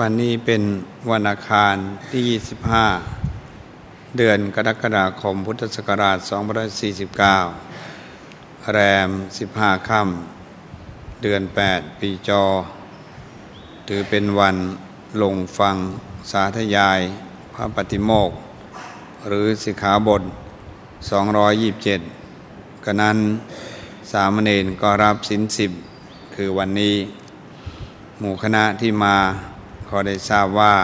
วันนี้เป็นวันอาคารที่ 25 เดือนกรกฎาคมพุทธศักราช 2549 แรม 15 ค่ำเดือน 8 ปีจอ ถือเป็นวันลงฟังสาธยายพระปฏิโมก หรือสิกขาบท 227 กนั้นสามเณรก็รับสินสิบคือวันนี้ หมู่คณะที่มา ขอได้ทราบว่า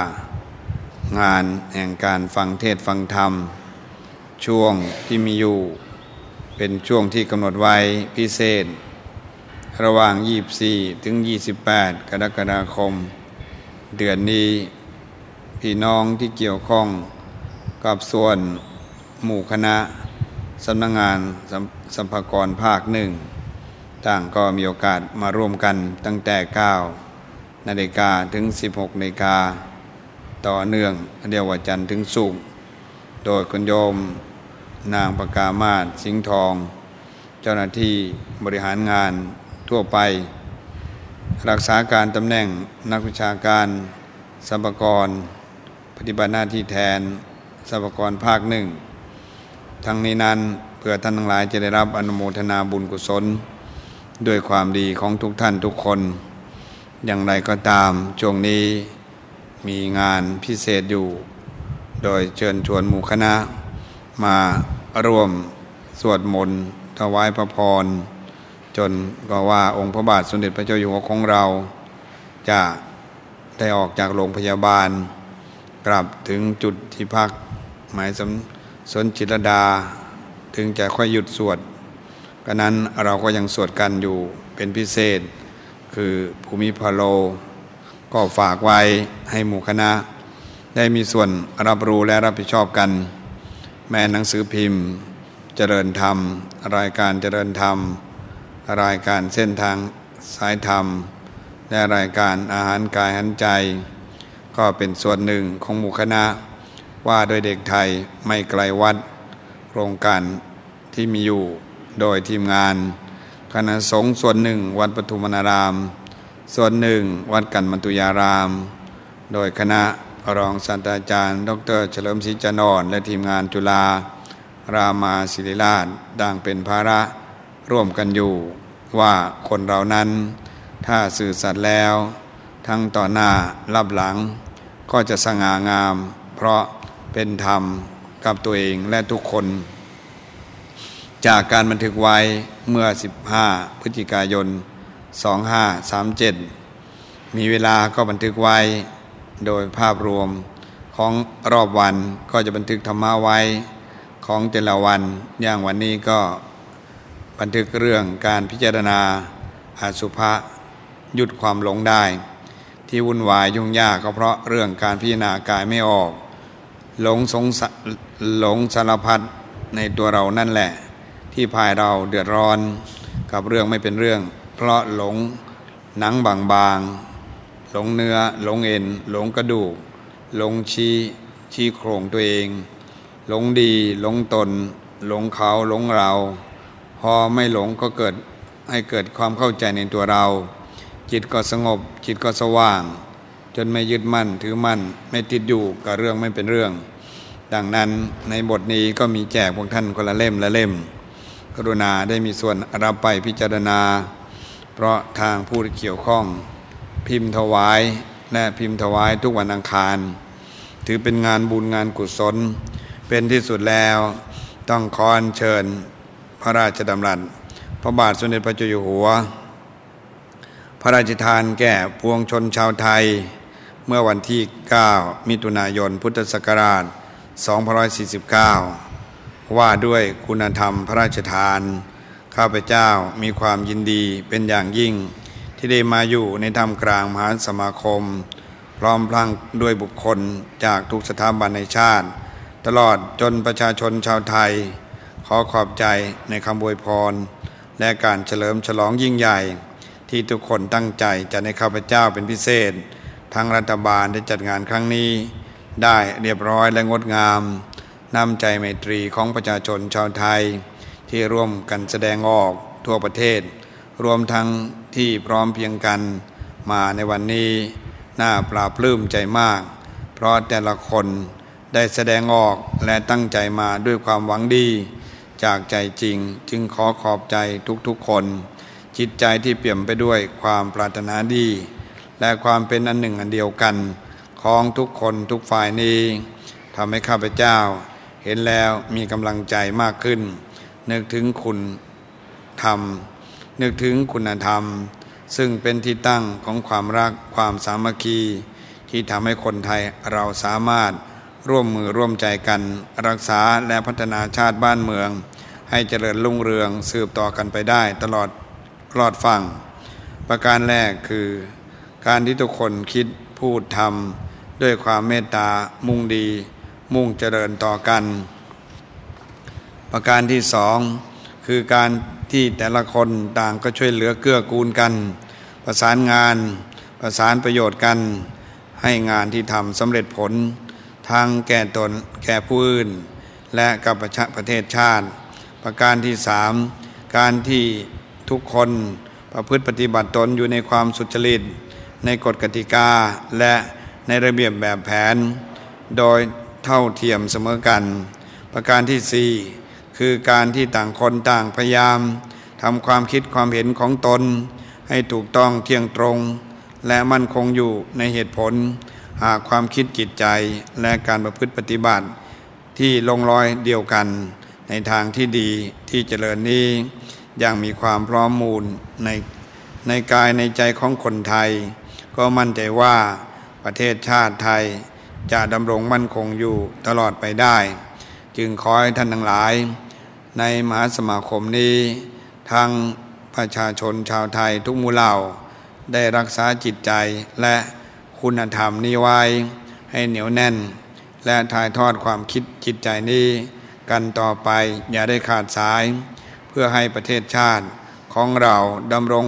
งานแห่งการฟังเทศฟังธรรม ช่วงที่มีอยู่ เป็นช่วงที่กำหนดไว้พิเศษ ระหว่าง 24 ถึง 28 กรกฎาคม เดือนนี้พี่น้องที่เกี่ยวข้องกับส่วนหมู่คณะสำนักงงานสัมภากรภาคหนึ่ง ต่างก็มีโอกาสมาร่วมกันตั้งแต่ 9 นาฬิกาถึง 16นาฬิกาต่อเนื่องเดียววันจันทร์ถึงสุกโดยคุณโยมนางประกามาศสิงห์ทอง เจ้าหน้าที่บริหารงานทั่วไป รักษาการตำแหน่งนักวิชาการสัมปกร ปฏิบัติหน้าที่แทนสัมปกรภาคหนึ่ง ทั้งนี้นั้นเพื่อท่านทั้งหลายจะได้รับอนุโมทนาบุญกุศล ด้วยความดีของทุกท่านทุกคน อย่างไรก็ตามช่วงนี้มีงานพิเศษอยู่ โดยเชิญชวนหมู่คณะ มาร่วมสวดมนต์ถวายพระพร จนก็ว่าองค์พระบาทสมเด็จพระเจ้าอยู่หัวของเรา จะได้ออกจากโรงพยาบาล กลับถึงจุดที่พัก หมายสมสนจิตรดา ถึงจะค่อยหยุดสวดก็นั้นเราก็ยังสวดกันอยู่เป็นพิเศษ คือภูมิพโล ก็ฝากไว้ให้หมู่คณะ ได้มีส่วนรับรู้และรับผิดชอบกัน แม้หนังสือพิมพ์ เจริญธรรม รายการเจริญธรรม รายการเส้นทางสายธรรม และรายการอาหารกายหันใจ ก็เป็นส่วนหนึ่งของหมู่คณะ ว่าโดยเด็กไทยไม่ไกลวัด โครงการที่มีอยู่โดยทีมงาน คณะสงฆ์ส่วนหนึ่งวัดปทุมนาราม ส่วนหนึ่งวัดกันมันตุยาราม โดยคณะรองศาสตราจารย์ ดร เฉลิมศรีจนอนและทีมงานจุฬารามาศิริราชดังเป็นภาระร่วมกันอยู่ ว่าคนเรานั้นถ้าสื่อสัตย์แล้ว ทั้งต่อหน้ารับหลัง ก็จะสง่างาม เพราะเป็นธรรมกับตัวเองและทุกคน จากการบันทึกไว้เมื่อ 15 พฤศจิกายน 2537 มีเวลาก็บันทึกไว้ โดยภาพรวมของรอบวันก็จะบันทึกธรรมะไว้ของแต่ละวันอย่างวันนี้ก็บันทึกเรื่องการพิจารณาอาสุภะหยุดความหลงได้ ที่วุ่นวายยุ่งยากก็เพราะเรื่องการพิจารณากายไม่ออก หลงสงหลงสารพัดในตัวเรานั่นแหละ ที่พายเราเดือดร้อนกับเรื่องไม่เป็นเรื่อง เพราะหลงหนังบางบางหลงเนื้อ หลงเอ็น หลงกระดูก หลงชี้ชี้โครงตัวเอง หลงดี หลงตน หลงเขาหลงเรา พอไม่หลงก็เกิดให้เกิดความเข้าใจในตัวเรา จิตก็สงบ จิตก็สว่าง จนไม่ยึดมั่นถือมั่น ไม่ติดอยู่กับเรื่องไม่เป็นเรื่อง ดังนั้นในบทนี้ก็มีแจกพวกท่านคนละเล่มละเล่ม กรุณาได้มีส่วนรับไปพิจารณา เพราะทางผู้เกี่ยวข้อง พิมพ์ถวายและพิมพ์ถวายทุกวันอังคาร ถือเป็นงานบุญงานกุศล เป็นที่สุดแล้วต้องคอนเชิญพระราชดำรัสพระบาทสมเด็จพระเจ้าอยู่หัว พระราชทานแก่พวงชนชาวไทย เมื่อวันที่ 9 มิถุนายน พุทธศักราช 2549 ว่าด้วยคุณธรรมพระราชทาน ข้าพเจ้ามีความยินดีเป็นอย่างยิ่ง ที่ได้มาอยู่ในธรรมกลางมหาสมาคม พร้อมพลังด้วยบุคคลจากทุกสถาบันในชาติ ตลอดจนประชาชนชาวไทย ขอขอบใจในคำบวยพร และการเฉลิมฉลองยิ่งใหญ่ ที่ทุกคนตั้งใจจะในข้าพเจ้าเป็นพิเศษ ทั้งรัฐบาลได้จัดงานครั้งนี้ ได้เรียบร้อยและงดงาม น้ำใจไมตรีของประชาชนชาวไทย ที่ร่วมกันแสดงออกทั่วประเทศ รวมทั้งที่พร้อมเพียงกันมาในวันนี้น่าปราบปลื้มใจมาก เพราะแต่ละคนได้แสดงออกและตั้งใจมาด้วยความหวังดี จากใจจริงจึงขอขอบใจทุกๆคน จิตใจที่เปี่ยมไปด้วยความปรารถนาดี และความเป็นอันหนึ่งอันเดียวกัน ของทุกคนทุกฝ่ายนี้ทำให้ข้าพเจ้า เห็นแล้วมีกำลังใจมากขึ้น นึกถึงคุณธรรม นึกถึงคุณธรรม ซึ่งเป็นที่ตั้งของความรักความสามัคคี ที่ทำให้คนไทยเราสามารถร่วมมือร่วมใจกัน รักษาและพัฒนาชาติบ้านเมือง ให้เจริญรุ่งเรืองสืบต่อกันไปได้ตลอดรอดฟังประการแรกคือ การที่ทุกคนคิดพูดทำด้วยความเมตตามุ่งดี มุ่งเจริญต่อกัน ประการที่สองคือการที่แต่ละคนต่างก็ช่วยเหลือเกื้อกูลกัน ประสานงาน ประสานประโยชน์กัน ให้งานที่ทำสำเร็จผลทั้งแก่ตนแก่ผู้อื่น และกับประชาประเทศชาติ ประการที่สามการที่ทุกคนประพฤติปฏิบัติตนอยู่ในความสุจริต ในกฎกติกาและในระเบียบแบบแผน โดย เท่าเทียมเสมอกัน ประการที่สี่คือการที่ต่างคนต่างพยายามทำความคิดความเห็นของตน ให้ถูกต้องเที่ยงตรง และมั่นคงอยู่ในเหตุผล หากความคิดจิตใจและการประพฤติปฏิบัติ ที่ลงรอยเดียวกัน ในทางที่ดีที่เจริญนี้ยังมีความพร้อมมูลในในกายในใจของคนไทย ก็มั่นใจว่าประเทศชาติไทย จะดำรงมั่นคงอยู่ตลอดไปได้ จึงขอให้ท่านทั้งหลาย ในมหาสมาคมนี้ทั้งประชาชนชาวไทยทุกมูเหล่า ได้รักษาจิตใจและคุณธรรมนี้ไว้ให้เหนียวแน่น และถ่ายทอดความคิดจิตใจนี้ กันต่อไปอย่าได้ขาดสาย เพื่อให้ประเทศชาติของเราดำรง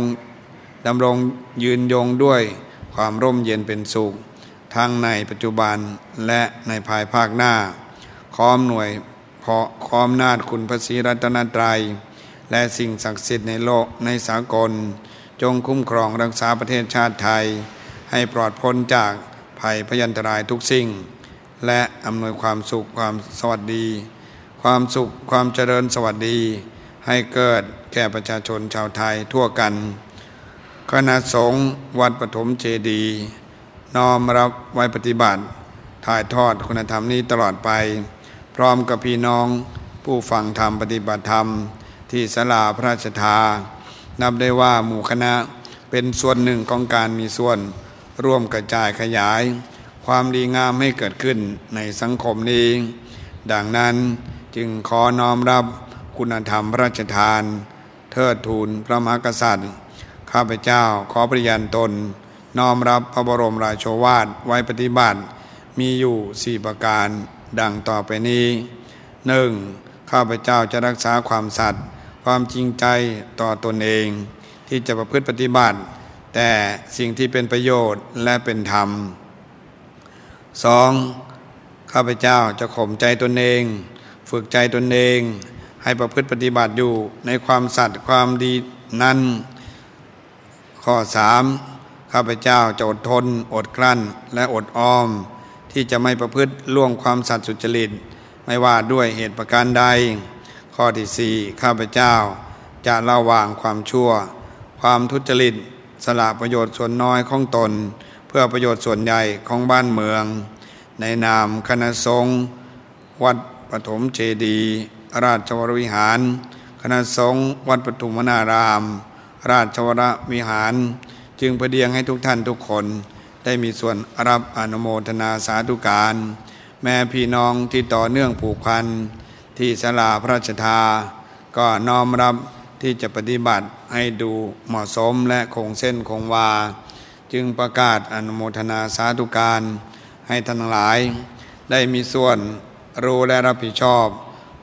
ดำรงยืนยงด้วยความร่มเย็นเป็นสุข ทั้งในปัจจุบันและในภายภาคหน้าคอมหน่วยเพาะคอมนาฏคุณพระศรีรัตนตรัย และสิ่งศักดิ์สิทธิ์ในโลกในสากล จงคุ้มครองรักษาประเทศชาติไทย ให้ปลอดพ้นจากภัยพยันตรายทุกสิ่ง และอำนวยความสุขความสวัสดี ความสุขความเจริญสวัสดี ให้เกิดแก่ประชาชนชาวไทยทั่วกัน คณะสงฆ์วัดปฐมเจดี น้อมรับไว้ปฏิบัติ ถ่ายทอดคุณธรรมนี้ตลอดไป พร้อมกับพี่น้องผู้ฟังธรรมปฏิบัติธรรม ที่สลาพระราชทา นับได้ว่าหมู่คณะเป็นส่วนหนึ่งของการมีส่วน ร่วมกระจายขยาย ความดีงามให้เกิดขึ้นในสังคมนี้ ดังนั้นจึงขอน้อมรับคุณธรรมพระราชทาน เทิดทูนพระมหากษัตริย์ ข้าพเจ้าขอปริยันตน น้อมรับพระบรมราโชวาทไว้ปฏิบัติ มีอยู่สี่ประการดังต่อไปนี้หนึ่งข้าพเจ้าจะรักษาความสัตย์ความจริงใจต่อตนเอง ที่จะประพฤติปฏิบัติ แต่สิ่งที่เป็นประโยชน์และเป็นธรรมสองข้าพเจ้าจะข่มใจตนเอง ฝึกใจตนเอง ให้ประพฤติปฏิบัติอยู่ในความสัตย์ความดีนั้น ข้อสาม ข้าพเจ้าจะอดทน อดกลั้น และอดออม ที่จะไม่ประพฤติล่วงความสัตย์สุจริต ไม่ว่าด้วยเหตุประการใด ข้อที่สี่ข้าพเจ้า จะละวางความชั่ว ความทุจริต สละประโยชน์ส่วนน้อยของตน เพื่อประโยชน์ส่วนใหญ่ของบ้านเมือง ในนามคณะสงฆ์วัดปฐมเจดีราชวรวิหาร คณะสงฆ์วัดปฐุมนาราม ราชวรวิหาร จึงประเดียงให้ทุกท่านทุกคน ได้มีส่วนรับอนุโมทนาสาธุการ แม่พี่น้องที่ต่อเนื่องผูกพัน ที่สลาพระราชทา ก็น้อมรับที่จะปฏิบัติให้ดูเหมาะสมและคงเส้นคงวา จึงประกาศอนุโมทนาสาธุการ ให้ท่านหลาย ได้มีส่วนรู้และรับผิดชอบ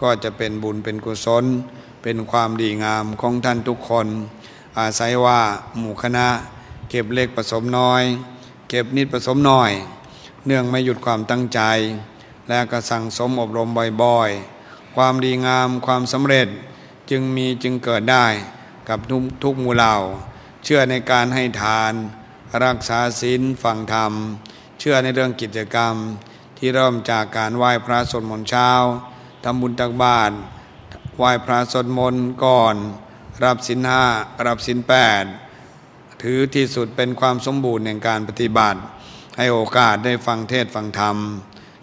ก็จะเป็นบุญเป็นกุศล เป็นความดีงามของท่านทุกคน อาศัยว่าหมู่คณะ เก็บเล็กผสมน้อย เก็บนิดผสมน้อย เนื่องไม่หยุดความตั้งใจ และก็สั่งสมอบรมบ่อยๆ ความดีงามความสำเร็จจึงมีจึงเกิดได้กับทุกทุกมูเหล่า เชื่อในการให้ทาน รักษาศีลฟังธรรม เชื่อในเรื่องกิจกรรม ที่เริ่มจากการไหว้พระสวดมนต์เช้าทำบุญตักบาตรไหว้พระสวดมนต์ก่อน รับสินห้ารับสินแปด ถือที่สุดเป็นความสมบูรณ์ในการปฏิบัติ ให้โอกาสได้ฟังเทศฟังธรรม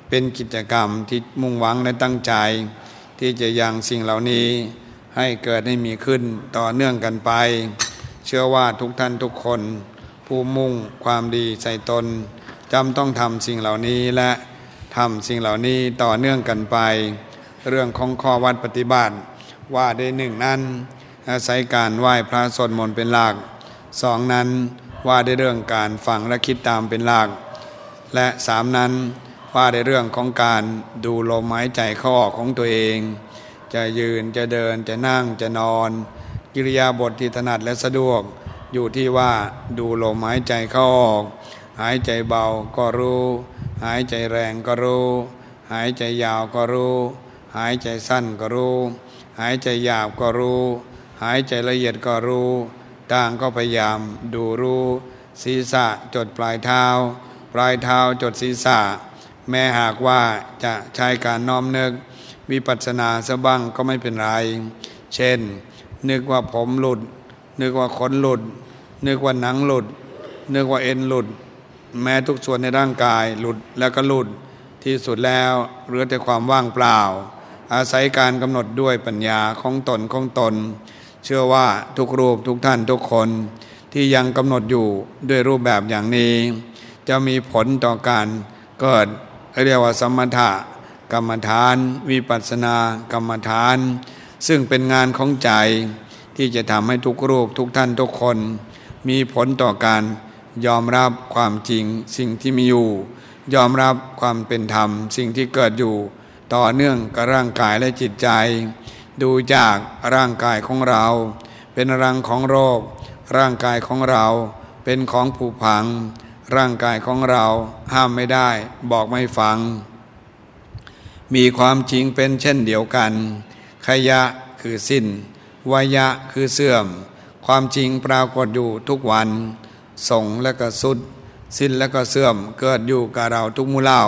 เป็นกิจกรรมที่มุ่งหวังและตั้งใจ ที่จะยังสิ่งเหล่านี้ให้เกิดให้มีขึ้นต่อเนื่องกันไป เชื่อว่าทุกท่านทุกคน ผู้มุ่งความดีใส่ตนจำต้องทำสิ่งเหล่านี้และทำสิ่งเหล่านี้ต่อเนื่องกันไป เรื่องของข้อวัดปฏิบัติว่าได้หนึ่งนั้นอาศัยการไหว้พระสวดมนต์เป็นหลัก สองนั้นว่าได้เรื่องการฟังและคิดตามเป็นหลัก และสามนั้นว่าในเรื่องของการดูลมหายใจเข้าออกของตัวเอง จะยืนจะเดินจะนั่งจะนอนกิริยาบทที่ถนัดและสะดวกอยู่ที่ว่าดูลมหายใจเข้าออก หายใจเบาก็รู้ หายใจแรงก็รู้ หายใจยาวก็รู้ หายใจสั้นก็รู้ หายใจหยาบก็รู้ หายใจละเอียดก็รู้ ต่างก็พยายามดูรู้ศีรษะจดปลายเท้า ปลายเท้าจดศีรษะ แม้หากว่าจะใช้การน้อมนึก วิปัสสนาสบ้างก็ไม่เป็นไร เช่น นึกว่าผมหลุด นึกว่าขนหลุด นึกว่าหนังหลุด นึกว่าเอ็นหลุด แม้ทุกส่วนในร่างกายหลุดแล้วก็หลุดที่สุดแล้วเหลือแต่ความว่างเปล่า อาศัยการกำหนดด้วยปัญญาของตนของตน เชื่อว่าทุกรูปทุกท่านทุกคนที่ยังกำหนดอยู่ด้วยรูปแบบอย่างนี้ จะมีผลต่อการเกิดเรียกว่าสมถะกรรมฐาน วิปัสสนากรรมฐาน ซึ่งเป็นงานของใจที่จะทำให้ทุกรูปทุกท่านทุกคน มีผลต่อการยอมรับความจริงสิ่งที่มีอยู่ ยอมรับความเป็นธรรม สิ่งที่เกิดอยู่ ต่อเนื่องกับร่างกายและจิตใจ ดูจากร่างกายของเรา เป็นรังของโรค ร่างกายของเรา เป็นของผุพัง ร่างกายของเราห้ามไม่ได้ บอกไม่ฟัง มีความจริงเป็นเช่นเดียวกัน ขยะคือสิ้นวายะคือเสื่อม ความจริงปรากฏอยู่ทุกวันส่งและก็สุด สิ้นและก็เสื่อมเกิดอยู่กับเราทุกมุเล่า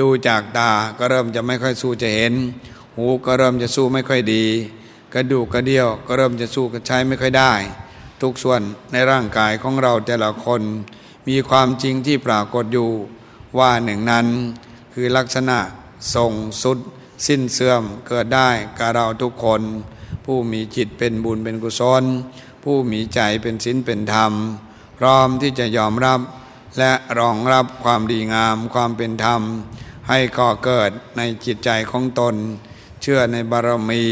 ดูจากตาก็เริ่มจะไม่ค่อยสู้จะเห็น หูก็เริ่มจะสู้ไม่ค่อยดี กระดูกกระเดี่ยวก็เริ่มจะสู้กันใช้ไม่ค่อยได้ ทุกส่วนในร่างกายของเราแต่ละคน มีความจริงที่ปรากฏอยู่ ว่าหนึ่งนั้น คือลักษณะส่งสุด สิ้นเสื่อมเกิดได้กับเราทุกคน ผู้มีจิตเป็นบุญเป็นกุศลผู้มีใจเป็นศีลเป็นธรรม พร้อมที่จะยอมรับและรองรับความดีงามความเป็นธรรม ให้ก่อเกิดในจิตใจของตน เชื่อในบารมี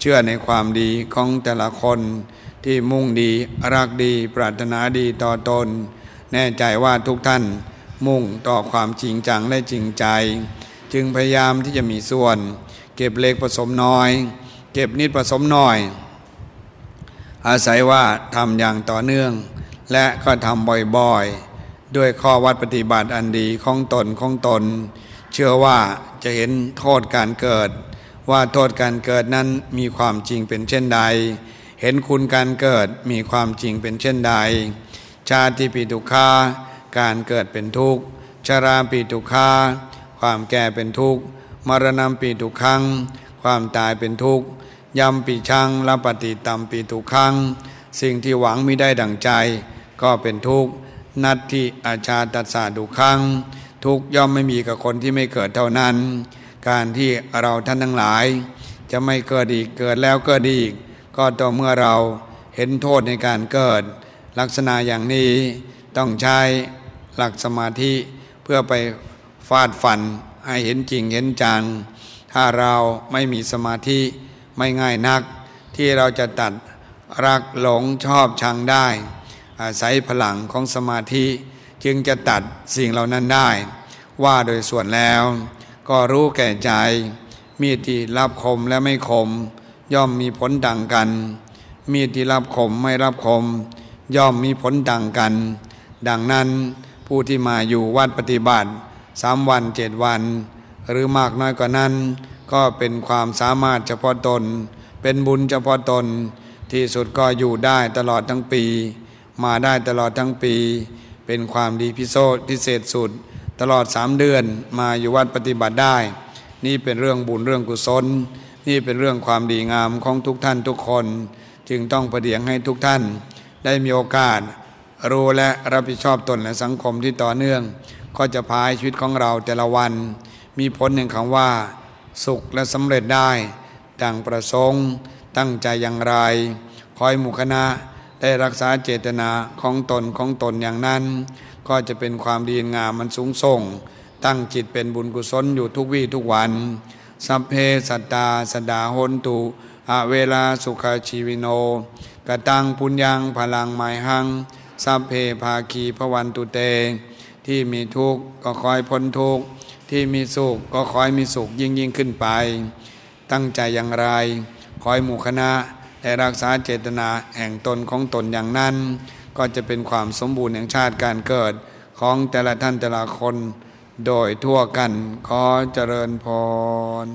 เชื่อในความดีของแต่ละคนที่มุ่งดีรักดีปรารถนาดีต่อตน แน่ใจว่าทุกท่านมุ่งต่อความจริงจังและจริงใจ จึงพยายามที่จะมีส่วน เก็บเล็กผสมน้อย เก็บนิดผสมน้อย อาศัยว่าทำอย่างต่อเนื่อง และก็ทำบ่อยๆ ด้วยข้อวัดปฏิบัติอันดีของตนของตน เชื่อว่าจะเห็นโทษการเกิด ว่าโทษการเกิดนั้นมีความจริงเป็นเช่นใด เห็นคุณการเกิดมีความจริงเป็นเช่นใด ชาติปีตุคาการเกิดเป็นทุกข์ชาราปีตุคาความแก่เป็นทุกข์ มรณะปีตุคัง ความตายเป็นทุกข์ยำปีชังละปฏิตัมปีตุคัง สิ่งที่หวังไม่ได้ดังใจ ก็เป็นทุกข์ นัตทิอาชาตัสสาดุคัง ทุกย่อมไม่มีกับคนที่ไม่เกิดเท่านั้น การที่เราท่านทั้งหลาย จะไม่เกิดอีกเกิดแล้วเกิดอีก ก็ต่อเมื่อเราเห็นโทษในการเกิด ลักษณะอย่างนี้ต้องใช้หลักสมาธิเพื่อไปฟาดฟันให้เห็นจริงเห็นจัง ถ้าเราไม่มีสมาธิไม่ง่ายนัก ที่เราจะตัดรักหลงชอบชังได้ อาศัยพลังของสมาธิ จึงจะตัดสิ่งเหล่านั้นได้ ว่าโดยส่วนแล้ว ก็รู้แก่ใจ มีดที่รับคมและไม่คม ย่อมมีผลต่างกัน มีดที่รับคมไม่รับคม ย่อมมีผลต่างกัน ดังนั้นผู้ที่มาอยู่วัดปฏิบัติสามวันเจ็ดวัน หรือมากน้อยกว่านั้น ก็เป็นความสามารถเฉพาะตน เป็นบุญเฉพาะตน ที่สุดก็อยู่ได้ตลอดทั้งปี มาได้ตลอดทั้งปี เป็นความดีพิโซพิเศษสุด ตลอดสามเดือนมาอยู่วัดปฏิบัติได้ นี่เป็นเรื่องบุญเรื่องกุศล นี่เป็นเรื่องความดีงามของทุกท่านทุกคน จึงต้องประเดียงให้ทุกท่าน ได้มีโอกาส รู้และรับผิดชอบตนและสังคมที่ต่อเนื่อง ก็จะพายชีวิตของเราแต่ละวัน มีผลหนึ่งคำว่า สุขและสำเร็จได้ดังประสงค์ ตั้งใจอย่างไร คอยหมู่คณะได้รักษาเจตนาของตนของตนอย่างนั้น ก็จะเป็นความดีงามมันสูงส่ง ตั้งจิตเป็นบุญกุศลอยู่ทุกวี่ทุกวัน สัพเพสัตตาสดาหนตุอเวลาสุขชีวิโนกตังปุญญังพลังไมหังสัพเพภาคีพวันตุเต ที่มีทุกข์ก็คอยพ้นทุกข์ที่มีสุขก็คอยมีสุขยิ่งยิ่งขึ้นไป ตั้งใจอย่างไร คอยหมู่คณะได้รักษาเจตนาแห่งตนของตนอย่างนั้น ก็จะเป็นความสมบูรณ์แห่งชาติการเกิดของแต่ละท่านแต่ละคน โดยทั่วกันขอเจริญพร